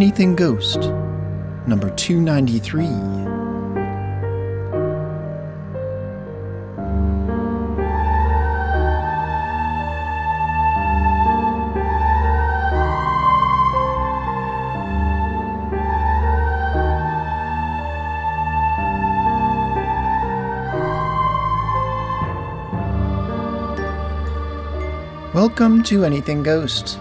Anything Ghost, number 293. Welcome to Anything Ghost.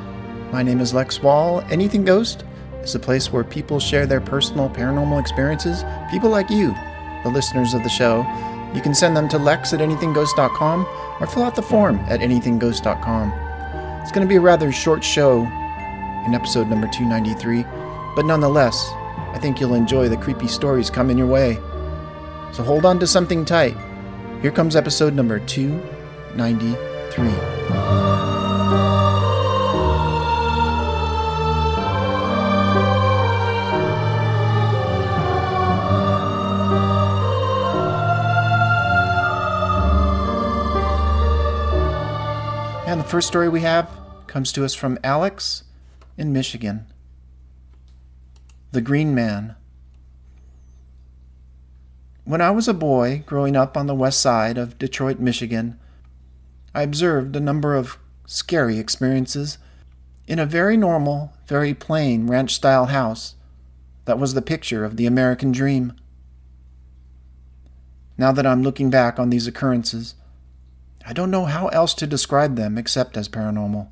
My name is Lex Wall. Anything Ghost is a place where people share their personal paranormal experiences. People like you, the listeners of the show. You can send them to lex at anythingghost.com or fill out the form at anythingghost.com. It's going to be a rather short show in episode number 293, but nonetheless, I think you'll enjoy the creepy stories coming your way. So hold on to something tight. Here comes episode number 293. First story we have comes to us from Alex in Michigan. The Green Man. When I was a boy growing up on the west side of Detroit, Michigan, I observed a number of scary experiences in a very normal, very plain ranch style house that was the picture of the American dream. Now that I'm looking back on these occurrences, I don't know how else to describe them except as paranormal.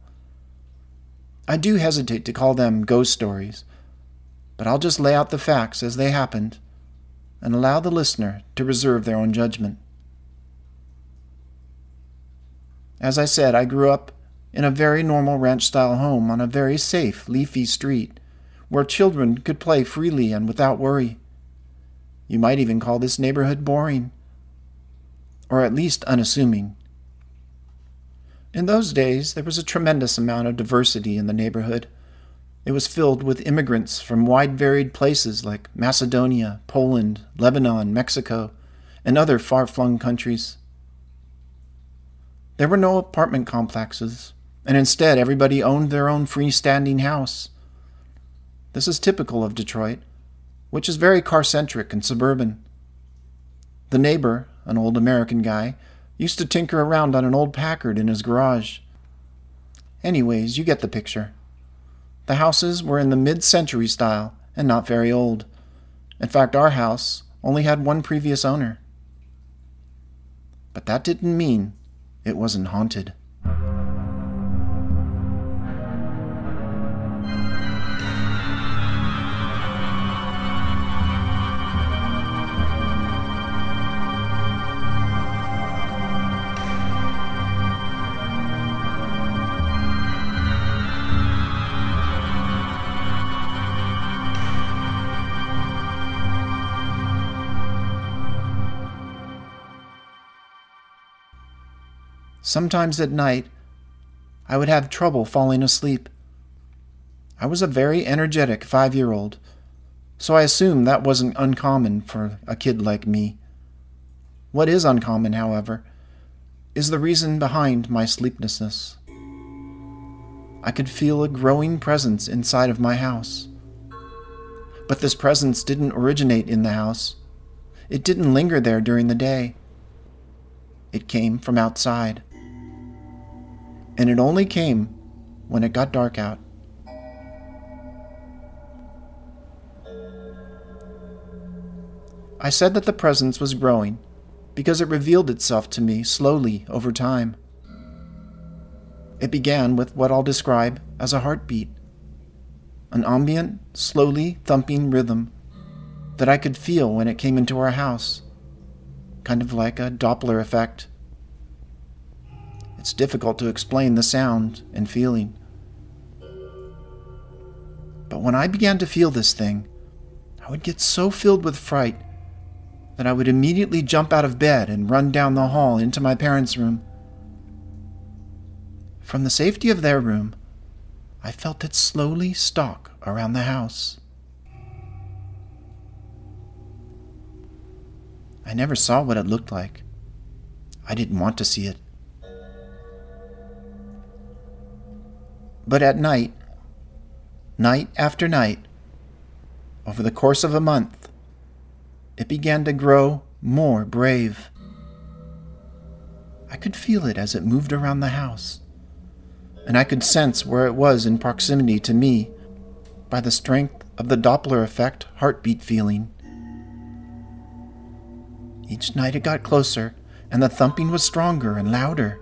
I do hesitate to call them ghost stories, but I'll just lay out the facts as they happened and allow the listener to reserve their own judgment. As I said, I grew up in a very normal ranch style home on a very safe, leafy street where children could play freely and without worry. You might even call this neighborhood boring, or at least unassuming. In those days, there was a tremendous amount of diversity in the neighborhood. It was filled with immigrants from wide varied places like Macedonia, Poland, Lebanon, Mexico, and other far flung countries. There were no apartment complexes, and instead everybody owned their own freestanding house. This is typical of Detroit, which is very car centric and suburban. The neighbor, an old American guy, Used to tinker around on an old Packard in his garage. Anyways, you get the picture. The houses were in the mid century style and not very old. In fact, our house only had one previous owner. But that didn't mean it wasn't haunted. Sometimes at night, I would have trouble falling asleep. I was a very energetic five year old, so I assumed that wasn't uncommon for a kid like me. What is uncommon, however, is the reason behind my sleeplessness. I could feel a growing presence inside of my house. But this presence didn't originate in the house. It didn't linger there during the day. It came from outside and it only came when it got dark out. I said that the presence was growing because it revealed itself to me slowly over time. It began with what I'll describe as a heartbeat, an ambient, slowly thumping rhythm that I could feel when it came into our house, kind of like a Doppler effect. It's difficult to explain the sound and feeling. But when I began to feel this thing, I would get so filled with fright that I would immediately jump out of bed and run down the hall into my parents' room. From the safety of their room, I felt it slowly stalk around the house. I never saw what it looked like. I didn't want to see it. But at night, night after night, over the course of a month, it began to grow more brave. I could feel it as it moved around the house, and I could sense where it was in proximity to me by the strength of the Doppler effect heartbeat feeling. Each night it got closer, and the thumping was stronger and louder.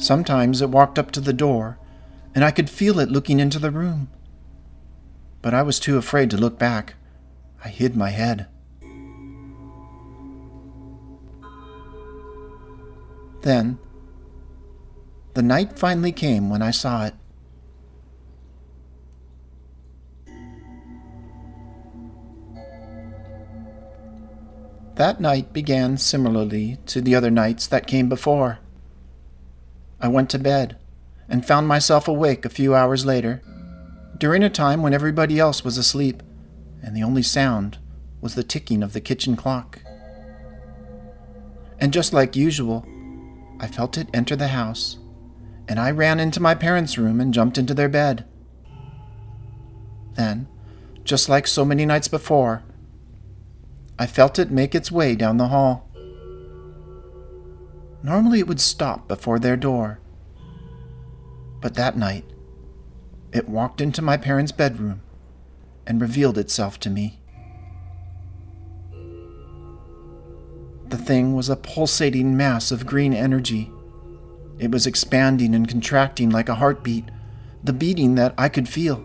Sometimes it walked up to the door, and I could feel it looking into the room. But I was too afraid to look back. I hid my head. Then, the night finally came when I saw it. That night began similarly to the other nights that came before. I went to bed and found myself awake a few hours later, during a time when everybody else was asleep, and the only sound was the ticking of the kitchen clock. And just like usual, I felt it enter the house, and I ran into my parents' room and jumped into their bed. Then, just like so many nights before, I felt it make its way down the hall. Normally it would stop before their door. But that night, it walked into my parents' bedroom and revealed itself to me. The thing was a pulsating mass of green energy. It was expanding and contracting like a heartbeat, the beating that I could feel.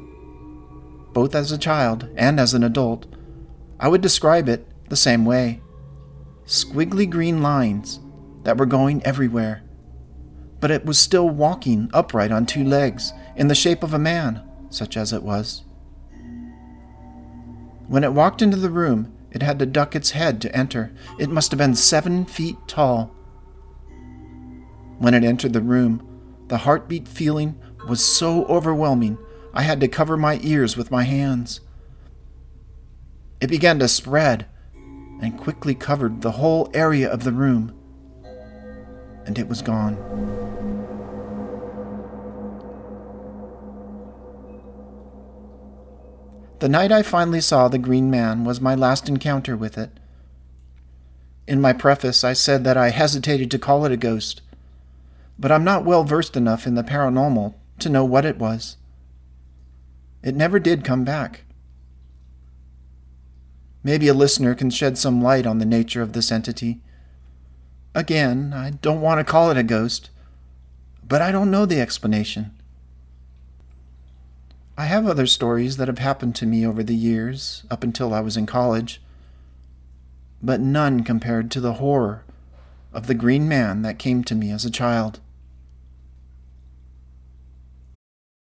Both as a child and as an adult, I would describe it the same way. Squiggly green lines that were going everywhere. But it was still walking upright on two legs, in the shape of a man, such as it was. When it walked into the room, it had to duck its head to enter. It must have been seven feet tall. When it entered the room, the heartbeat feeling was so overwhelming I had to cover my ears with my hands. It began to spread, and quickly covered the whole area of the room, and it was gone. The night I finally saw the Green Man was my last encounter with it. In my preface, I said that I hesitated to call it a ghost, but I'm not well versed enough in the paranormal to know what it was. It never did come back. Maybe a listener can shed some light on the nature of this entity. Again, I don't want to call it a ghost, but I don't know the explanation. I have other stories that have happened to me over the years, up until I was in college, but none compared to the horror of the green man that came to me as a child.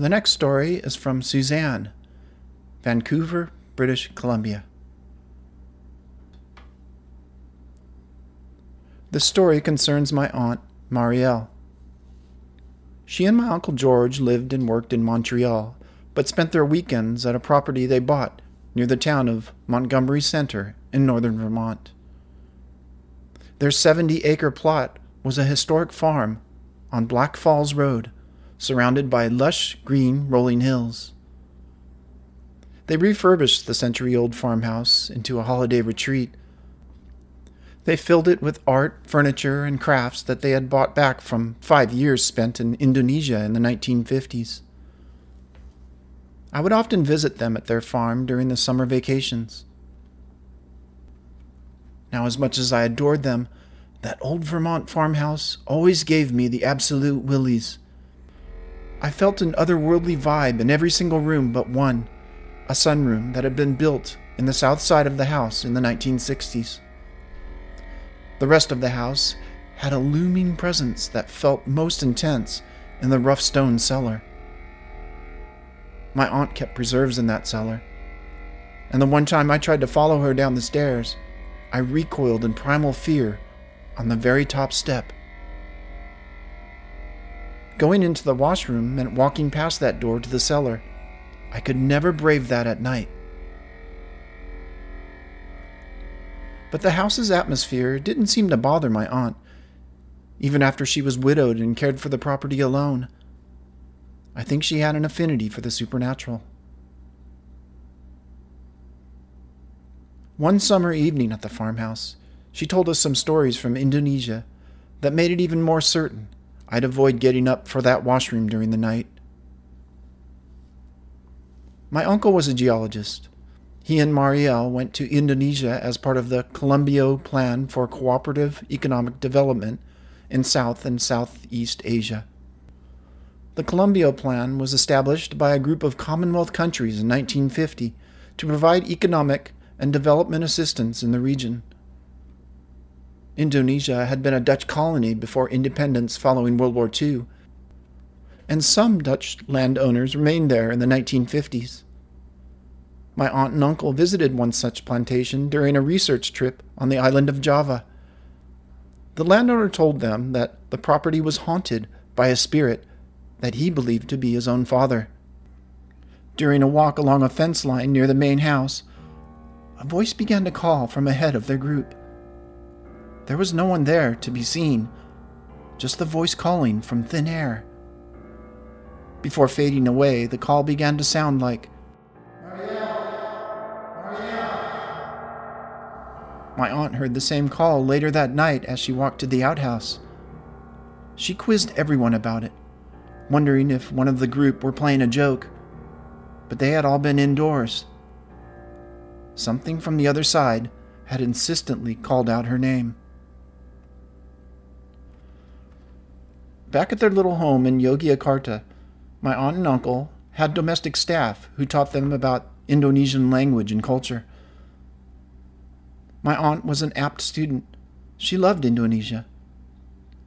The next story is from Suzanne, Vancouver, British Columbia. The story concerns my aunt, Marielle. She and my Uncle George lived and worked in Montreal, but spent their weekends at a property they bought near the town of Montgomery Center in northern Vermont. Their 70 acre plot was a historic farm on Black Falls Road surrounded by lush green rolling hills. They refurbished the century old farmhouse into a holiday retreat. They filled it with art, furniture, and crafts that they had bought back from five years spent in Indonesia in the 1950s. I would often visit them at their farm during the summer vacations. Now, as much as I adored them, that old Vermont farmhouse always gave me the absolute willies. I felt an otherworldly vibe in every single room but one, a sunroom that had been built in the south side of the house in the 1960s. The rest of the house had a looming presence that felt most intense in the rough stone cellar. My aunt kept preserves in that cellar, and the one time I tried to follow her down the stairs, I recoiled in primal fear on the very top step. Going into the washroom meant walking past that door to the cellar. I could never brave that at night. But the house's atmosphere didn't seem to bother my aunt, even after she was widowed and cared for the property alone. I think she had an affinity for the supernatural. One summer evening at the farmhouse, she told us some stories from Indonesia that made it even more certain I'd avoid getting up for that washroom during the night. My uncle was a geologist. He and Marielle went to Indonesia as part of the Colombo Plan for Cooperative Economic Development in South and Southeast Asia. The Colombo Plan was established by a group of Commonwealth countries in 1950 to provide economic and development assistance in the region. Indonesia had been a Dutch colony before independence following World War II, and some Dutch landowners remained there in the 1950s. My aunt and uncle visited one such plantation during a research trip on the island of Java. The landowner told them that the property was haunted by a spirit that he believed to be his own father. During a walk along a fence line near the main house, a voice began to call from ahead of their group. There was no one there to be seen, just the voice calling from thin air. Before fading away, the call began to sound like, My aunt heard the same call later that night as she walked to the outhouse. She quizzed everyone about it, wondering if one of the group were playing a joke, but they had all been indoors. Something from the other side had insistently called out her name. Back at their little home in Yogyakarta, my aunt and uncle had domestic staff who taught them about Indonesian language and culture. My aunt was an apt student. She loved Indonesia.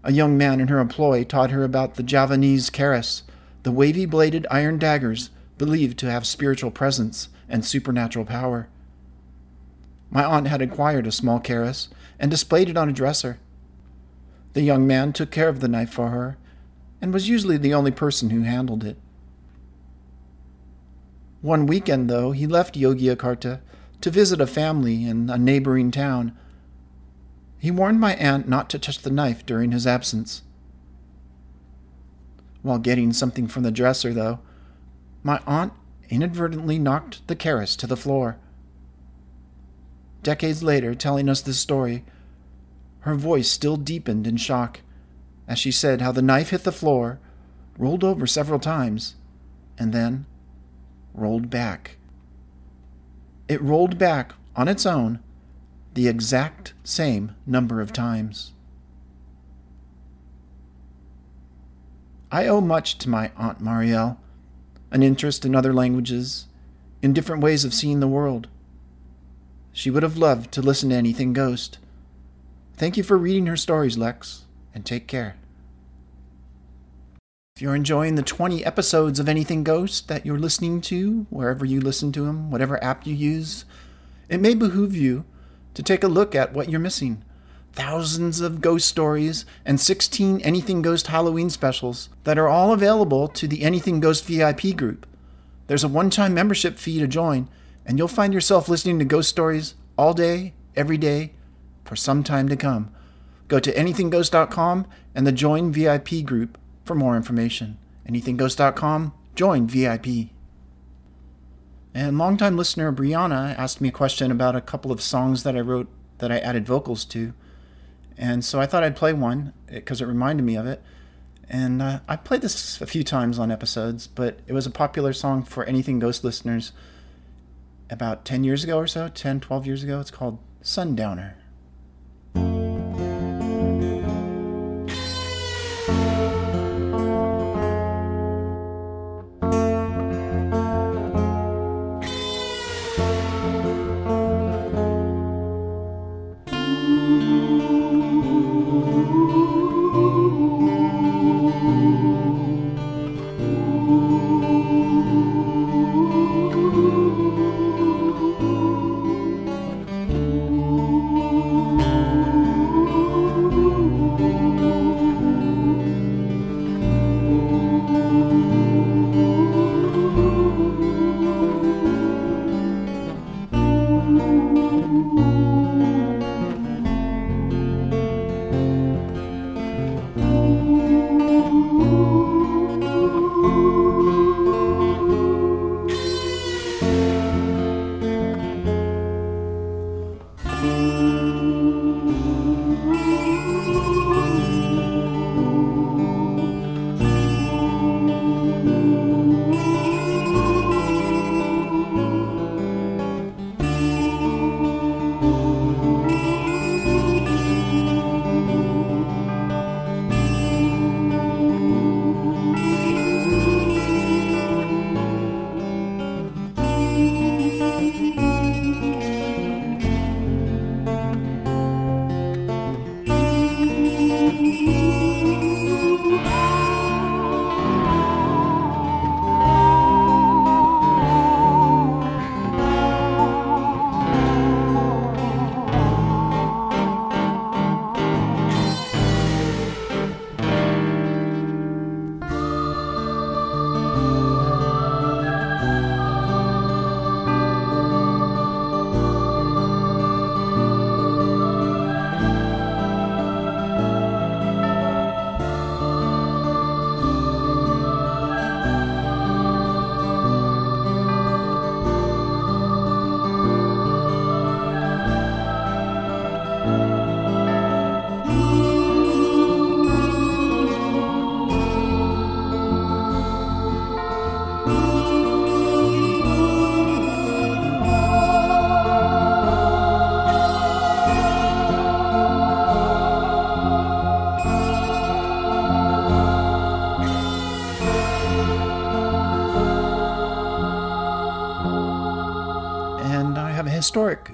A young man in her employ taught her about the Javanese keris, the wavy bladed iron daggers believed to have spiritual presence and supernatural power. My aunt had acquired a small keris and displayed it on a dresser. The young man took care of the knife for her and was usually the only person who handled it. One weekend, though, he left Yogyakarta to visit a family in a neighboring town. He warned my aunt not to touch the knife during his absence. While getting something from the dresser, though, my aunt inadvertently knocked the keris to the floor. Decades later, telling us this story, her voice still deepened in shock as she said how the knife hit the floor, rolled over several times, and then rolled back it rolled back on its own the exact same number of times. I owe much to my Aunt Marielle, an interest in other languages, in different ways of seeing the world. She would have loved to listen to anything ghost. Thank you for reading her stories, Lex, and take care. If you're enjoying the 20 episodes of Anything Ghost that you're listening to, wherever you listen to them, whatever app you use, it may behoove you to take a look at what you're missing. Thousands of ghost stories and 16 Anything Ghost Halloween specials that are all available to the Anything Ghost VIP group. There's a one time membership fee to join, and you'll find yourself listening to ghost stories all day, every day, for some time to come. Go to anythingghost.com and the Join VIP group for more information. AnythingGhost.com, join VIP. And longtime listener Brianna asked me a question about a couple of songs that I wrote that I added vocals to. And so I thought I'd play one because it reminded me of it. And uh, I played this a few times on episodes, but it was a popular song for Anything Ghost listeners about 10 years ago or so, 10, 12 years ago. It's called Sundowner.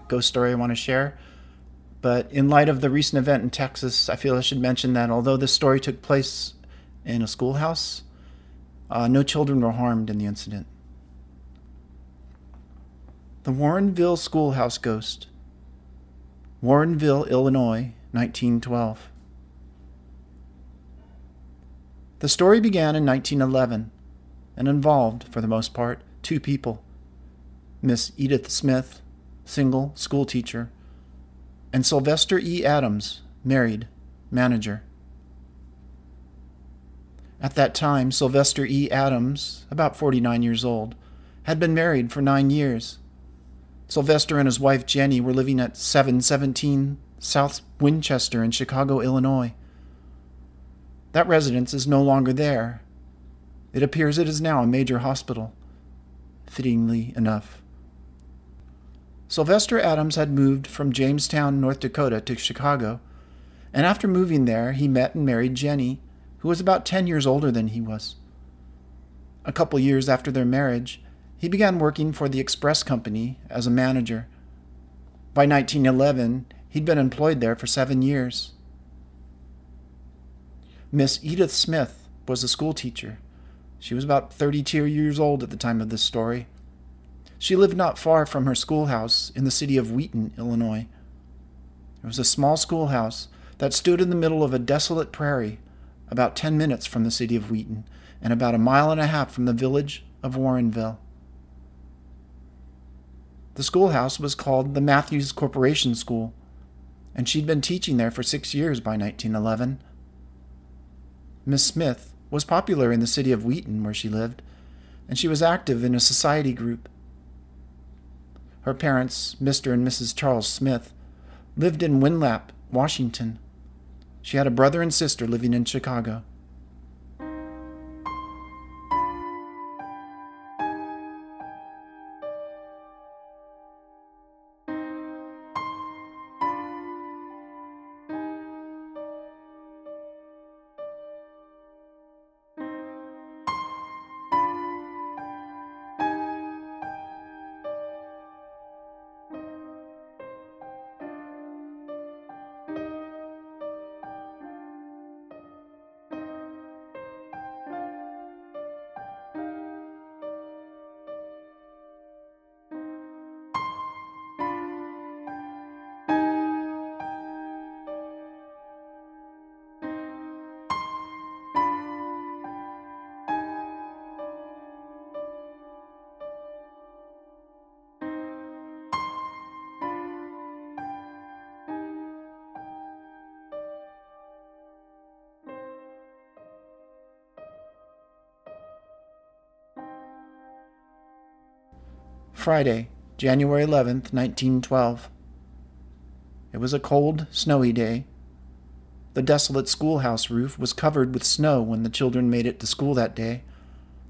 Ghost story I want to share. But in light of the recent event in Texas, I feel I should mention that although this story took place in a schoolhouse, uh, no children were harmed in the incident. The Warrenville Schoolhouse Ghost. Warrenville, Illinois, 1912. The story began in 1911 and involved, for the most part, two people Miss Edith Smith, single, school teacher, and Sylvester E. Adams, married, manager. At that time, Sylvester E. Adams, about 49 years old, had been married for nine years. Sylvester and his wife Jenny were living at 717 South Winchester in Chicago, Illinois. That residence is no longer there. It appears it is now a major hospital, fittingly enough. Sylvester Adams had moved from Jamestown, North Dakota to Chicago, and after moving there, he met and married Jenny, who was about 10 years older than he was. A couple years after their marriage, he began working for the Express Company as a manager. By 1911, he'd been employed there for seven years. Miss Edith Smith was a schoolteacher. She was about 32 years old at the time of this story. She lived not far from her schoolhouse in the city of Wheaton, Illinois. It was a small schoolhouse that stood in the middle of a desolate prairie, about 10 minutes from the city of Wheaton and about a mile and a half from the village of Warrenville. The schoolhouse was called the Matthews Corporation School, and she'd been teaching there for six years by 1911. Miss Smith was popular in the city of Wheaton, where she lived, and she was active in a society group. Her parents, Mr. and Mrs. Charles Smith, lived in Winlap, Washington. She had a brother and sister living in Chicago. Friday, January 11th, 1912. It was a cold, snowy day. The desolate schoolhouse roof was covered with snow when the children made it to school that day,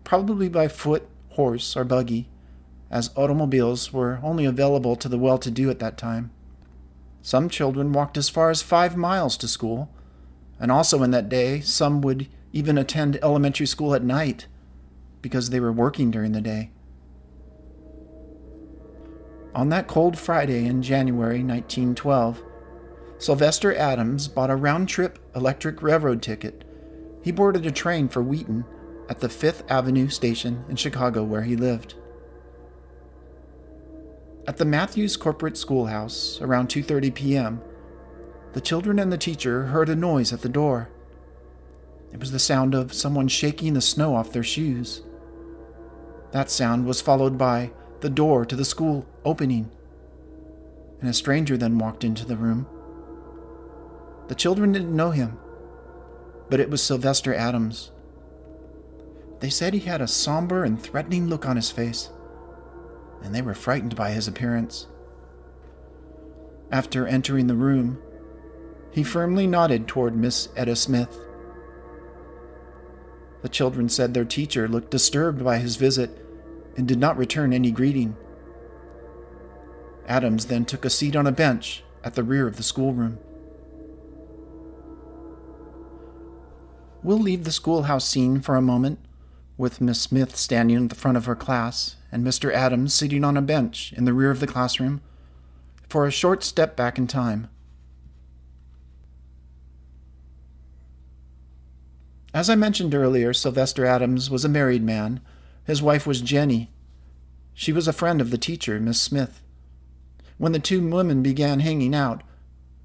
probably by foot, horse, or buggy, as automobiles were only available to the well to do at that time. Some children walked as far as five miles to school, and also in that day, some would even attend elementary school at night because they were working during the day. On that cold Friday in January 1912, Sylvester Adams bought a round trip electric railroad ticket. He boarded a train for Wheaton at the Fifth Avenue station in Chicago where he lived. At the Matthews Corporate Schoolhouse around 2:30 p.m., the children and the teacher heard a noise at the door. It was the sound of someone shaking the snow off their shoes. That sound was followed by the door to the school opening, and a stranger then walked into the room. The children didn't know him, but it was Sylvester Adams. They said he had a somber and threatening look on his face, and they were frightened by his appearance. After entering the room, he firmly nodded toward Miss Etta Smith. The children said their teacher looked disturbed by his visit and did not return any greeting. Adams then took a seat on a bench at the rear of the schoolroom. We'll leave the schoolhouse scene for a moment, with Miss Smith standing at the front of her class and Mr. Adams sitting on a bench in the rear of the classroom, for a short step back in time. As I mentioned earlier, Sylvester Adams was a married man. His wife was Jenny. She was a friend of the teacher, Miss Smith. When the two women began hanging out,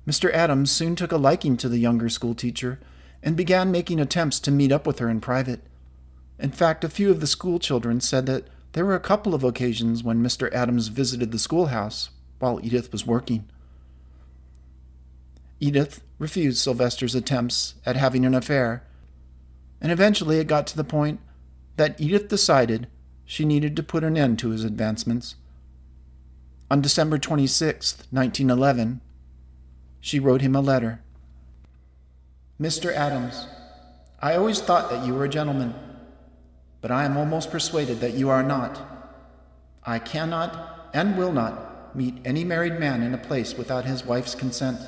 Mr. Adams soon took a liking to the younger schoolteacher and began making attempts to meet up with her in private. In fact, a few of the school children said that there were a couple of occasions when Mr. Adams visited the schoolhouse while Edith was working. Edith refused Sylvester's attempts at having an affair, and eventually it got to the point that Edith decided she needed to put an end to his advancements. On December 26, 1911, she wrote him a letter. Mr. Adams, I always thought that you were a gentleman, but I am almost persuaded that you are not. I cannot and will not meet any married man in a place without his wife's consent,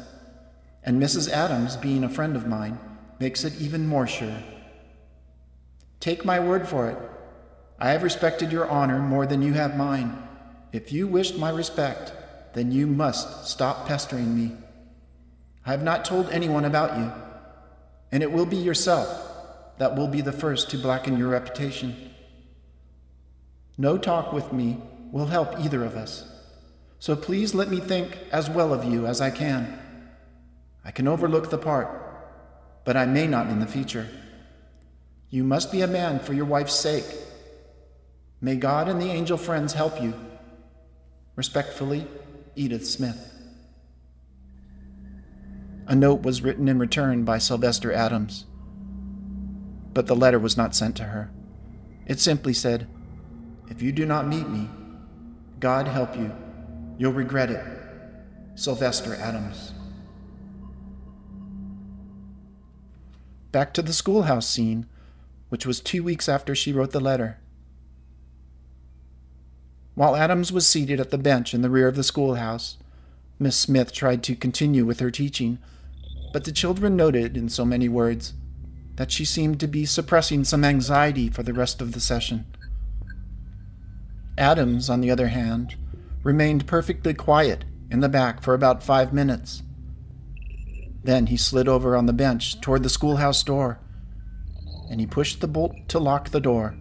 and Mrs. Adams, being a friend of mine, makes it even more sure. Take my word for it. I have respected your honor more than you have mine. If you wished my respect, then you must stop pestering me. I have not told anyone about you, and it will be yourself that will be the first to blacken your reputation. No talk with me will help either of us, so please let me think as well of you as I can. I can overlook the part, but I may not in the future. You must be a man for your wife's sake. May God and the angel friends help you. Respectfully, Edith Smith. A note was written in return by Sylvester Adams. But the letter was not sent to her. It simply said, If you do not meet me, God help you. You'll regret it. Sylvester Adams. Back to the schoolhouse scene, which was two weeks after she wrote the letter. While Adams was seated at the bench in the rear of the schoolhouse, Miss Smith tried to continue with her teaching but the children noted, in so many words, that she seemed to be suppressing some anxiety for the rest of the session. Adams, on the other hand, remained perfectly quiet in the back for about five minutes. Then he slid over on the bench toward the schoolhouse door, and he pushed the bolt to lock the door.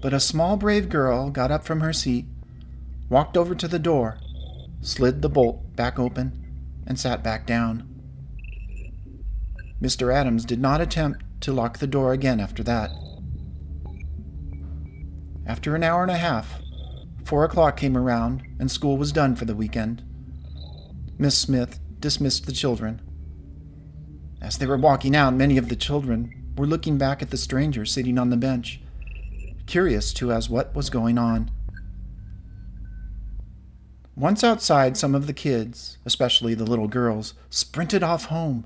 But a small, brave girl got up from her seat, walked over to the door, slid the bolt back open, and sat back down. Mr. Adams did not attempt to lock the door again after that. After an hour and a half, four o'clock came around and school was done for the weekend. Miss Smith dismissed the children. As they were walking out, many of the children were looking back at the stranger sitting on the bench, curious to as what was going on. Once outside, some of the kids, especially the little girls, sprinted off home.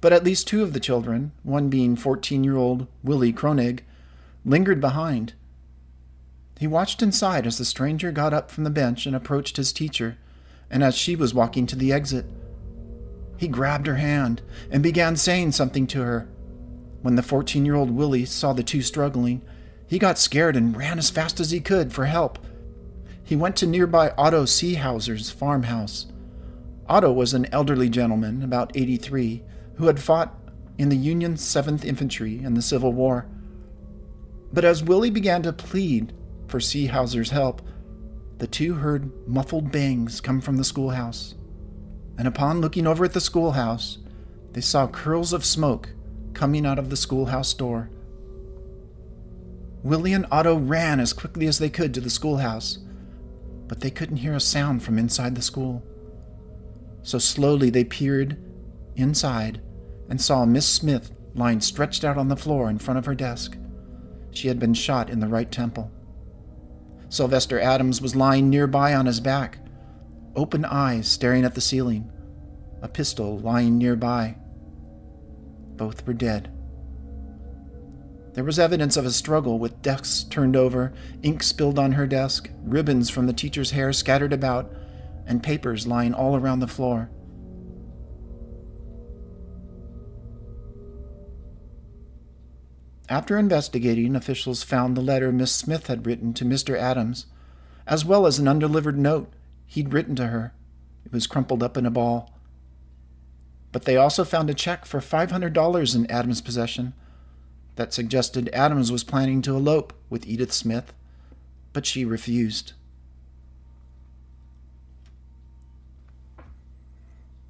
But at least two of the children, one being 14 year old Willie Kronig, lingered behind. He watched inside as the stranger got up from the bench and approached his teacher, and as she was walking to the exit. He grabbed her hand and began saying something to her. When the 14 year old Willie saw the two struggling, he got scared and ran as fast as he could for help he went to nearby Otto Seehauser's farmhouse. Otto was an elderly gentleman, about 83, who had fought in the Union 7th Infantry in the Civil War. But as Willie began to plead for Seehauser's help, the two heard muffled bangs come from the schoolhouse. And upon looking over at the schoolhouse, they saw curls of smoke coming out of the schoolhouse door. Willie and Otto ran as quickly as they could to the schoolhouse but they couldn't hear a sound from inside the school. So slowly they peered inside and saw Miss Smith lying stretched out on the floor in front of her desk. She had been shot in the right temple. Sylvester Adams was lying nearby on his back, open eyes staring at the ceiling, a pistol lying nearby. Both were dead. There was evidence of a struggle with desks turned over, ink spilled on her desk, ribbons from the teacher's hair scattered about, and papers lying all around the floor. After investigating, officials found the letter Miss Smith had written to Mr. Adams, as well as an undelivered note he'd written to her. It was crumpled up in a ball. But they also found a check for $500 in Adams' possession that suggested Adams was planning to elope with Edith Smith, but she refused.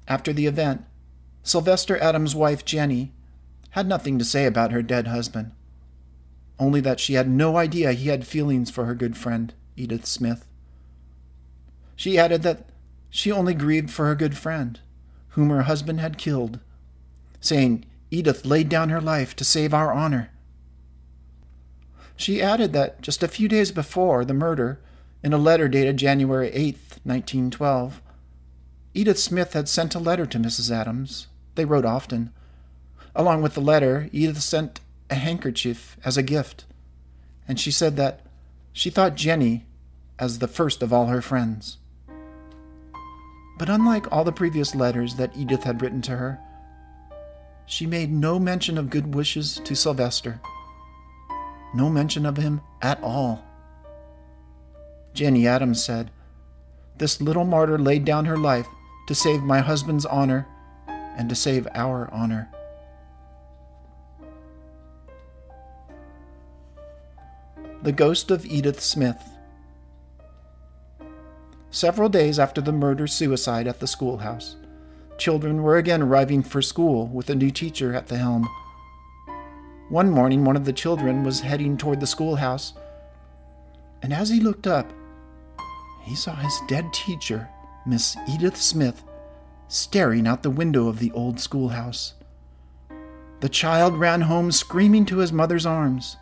After the event, Sylvester Adams' wife, Jenny, had nothing to say about her dead husband, only that she had no idea he had feelings for her good friend, Edith Smith. She added that she only grieved for her good friend, whom her husband had killed, saying Edith laid down her life to save our honor. She added that just a few days before the murder, in a letter dated January 8, 1912, Edith Smith had sent a letter to Mrs. Adams. They wrote often. Along with the letter, Edith sent a handkerchief as a gift, and she said that she thought Jenny as the first of all her friends. But unlike all the previous letters that Edith had written to her, she made no mention of good wishes to Sylvester. No mention of him at all. Jenny Adams said, This little martyr laid down her life to save my husband's honor and to save our honor. The Ghost of Edith Smith. Several days after the murder suicide at the schoolhouse, children were again arriving for school with a new teacher at the helm. One morning, one of the children was heading toward the schoolhouse, and as he looked up, he saw his dead teacher, Miss Edith Smith, staring out the window of the old schoolhouse. The child ran home screaming to his mother's arms.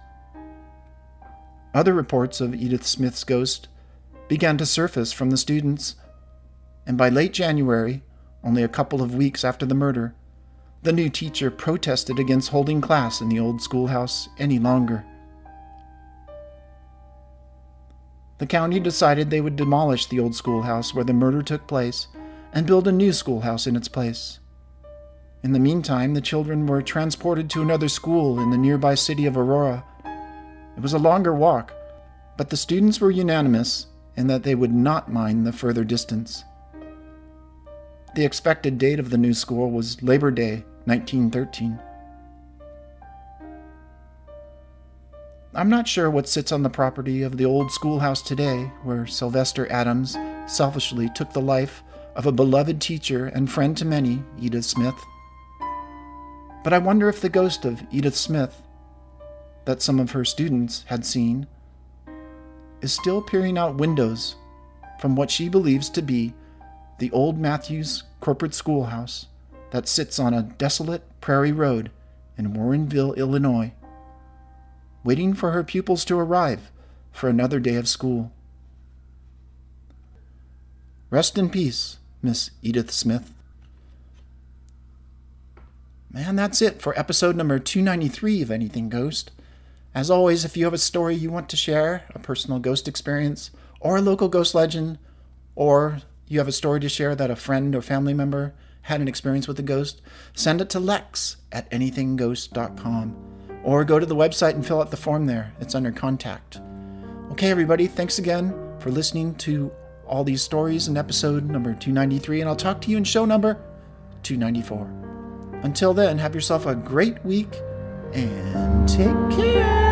Other reports of Edith Smith's ghost began to surface from the students, and by late January, only a couple of weeks after the murder, the new teacher protested against holding class in the old schoolhouse any longer. The county decided they would demolish the old schoolhouse where the murder took place and build a new schoolhouse in its place. In the meantime, the children were transported to another school in the nearby city of Aurora. It was a longer walk, but the students were unanimous in that they would not mind the further distance. The expected date of the new school was Labor Day, 1913. I'm not sure what sits on the property of the old schoolhouse today, where Sylvester Adams selfishly took the life of a beloved teacher and friend to many, Edith Smith. But I wonder if the ghost of Edith Smith, that some of her students had seen, is still peering out windows from what she believes to be the old Matthews corporate schoolhouse that sits on a desolate prairie road in Warrenville, Illinois, waiting for her pupils to arrive for another day of school. Rest in peace, Miss Edith Smith. Man, that's it for episode number 293 of Anything Ghost. As always, if you have a story you want to share, a personal ghost experience, or a local ghost legend, or you have a story to share that a friend or family member had an experience with a ghost, send it to lex at anythingghost.com or go to the website and fill out the form there. It's under contact. Okay, everybody, thanks again for listening to all these stories in episode number 293, and I'll talk to you in show number 294. Until then, have yourself a great week and take care.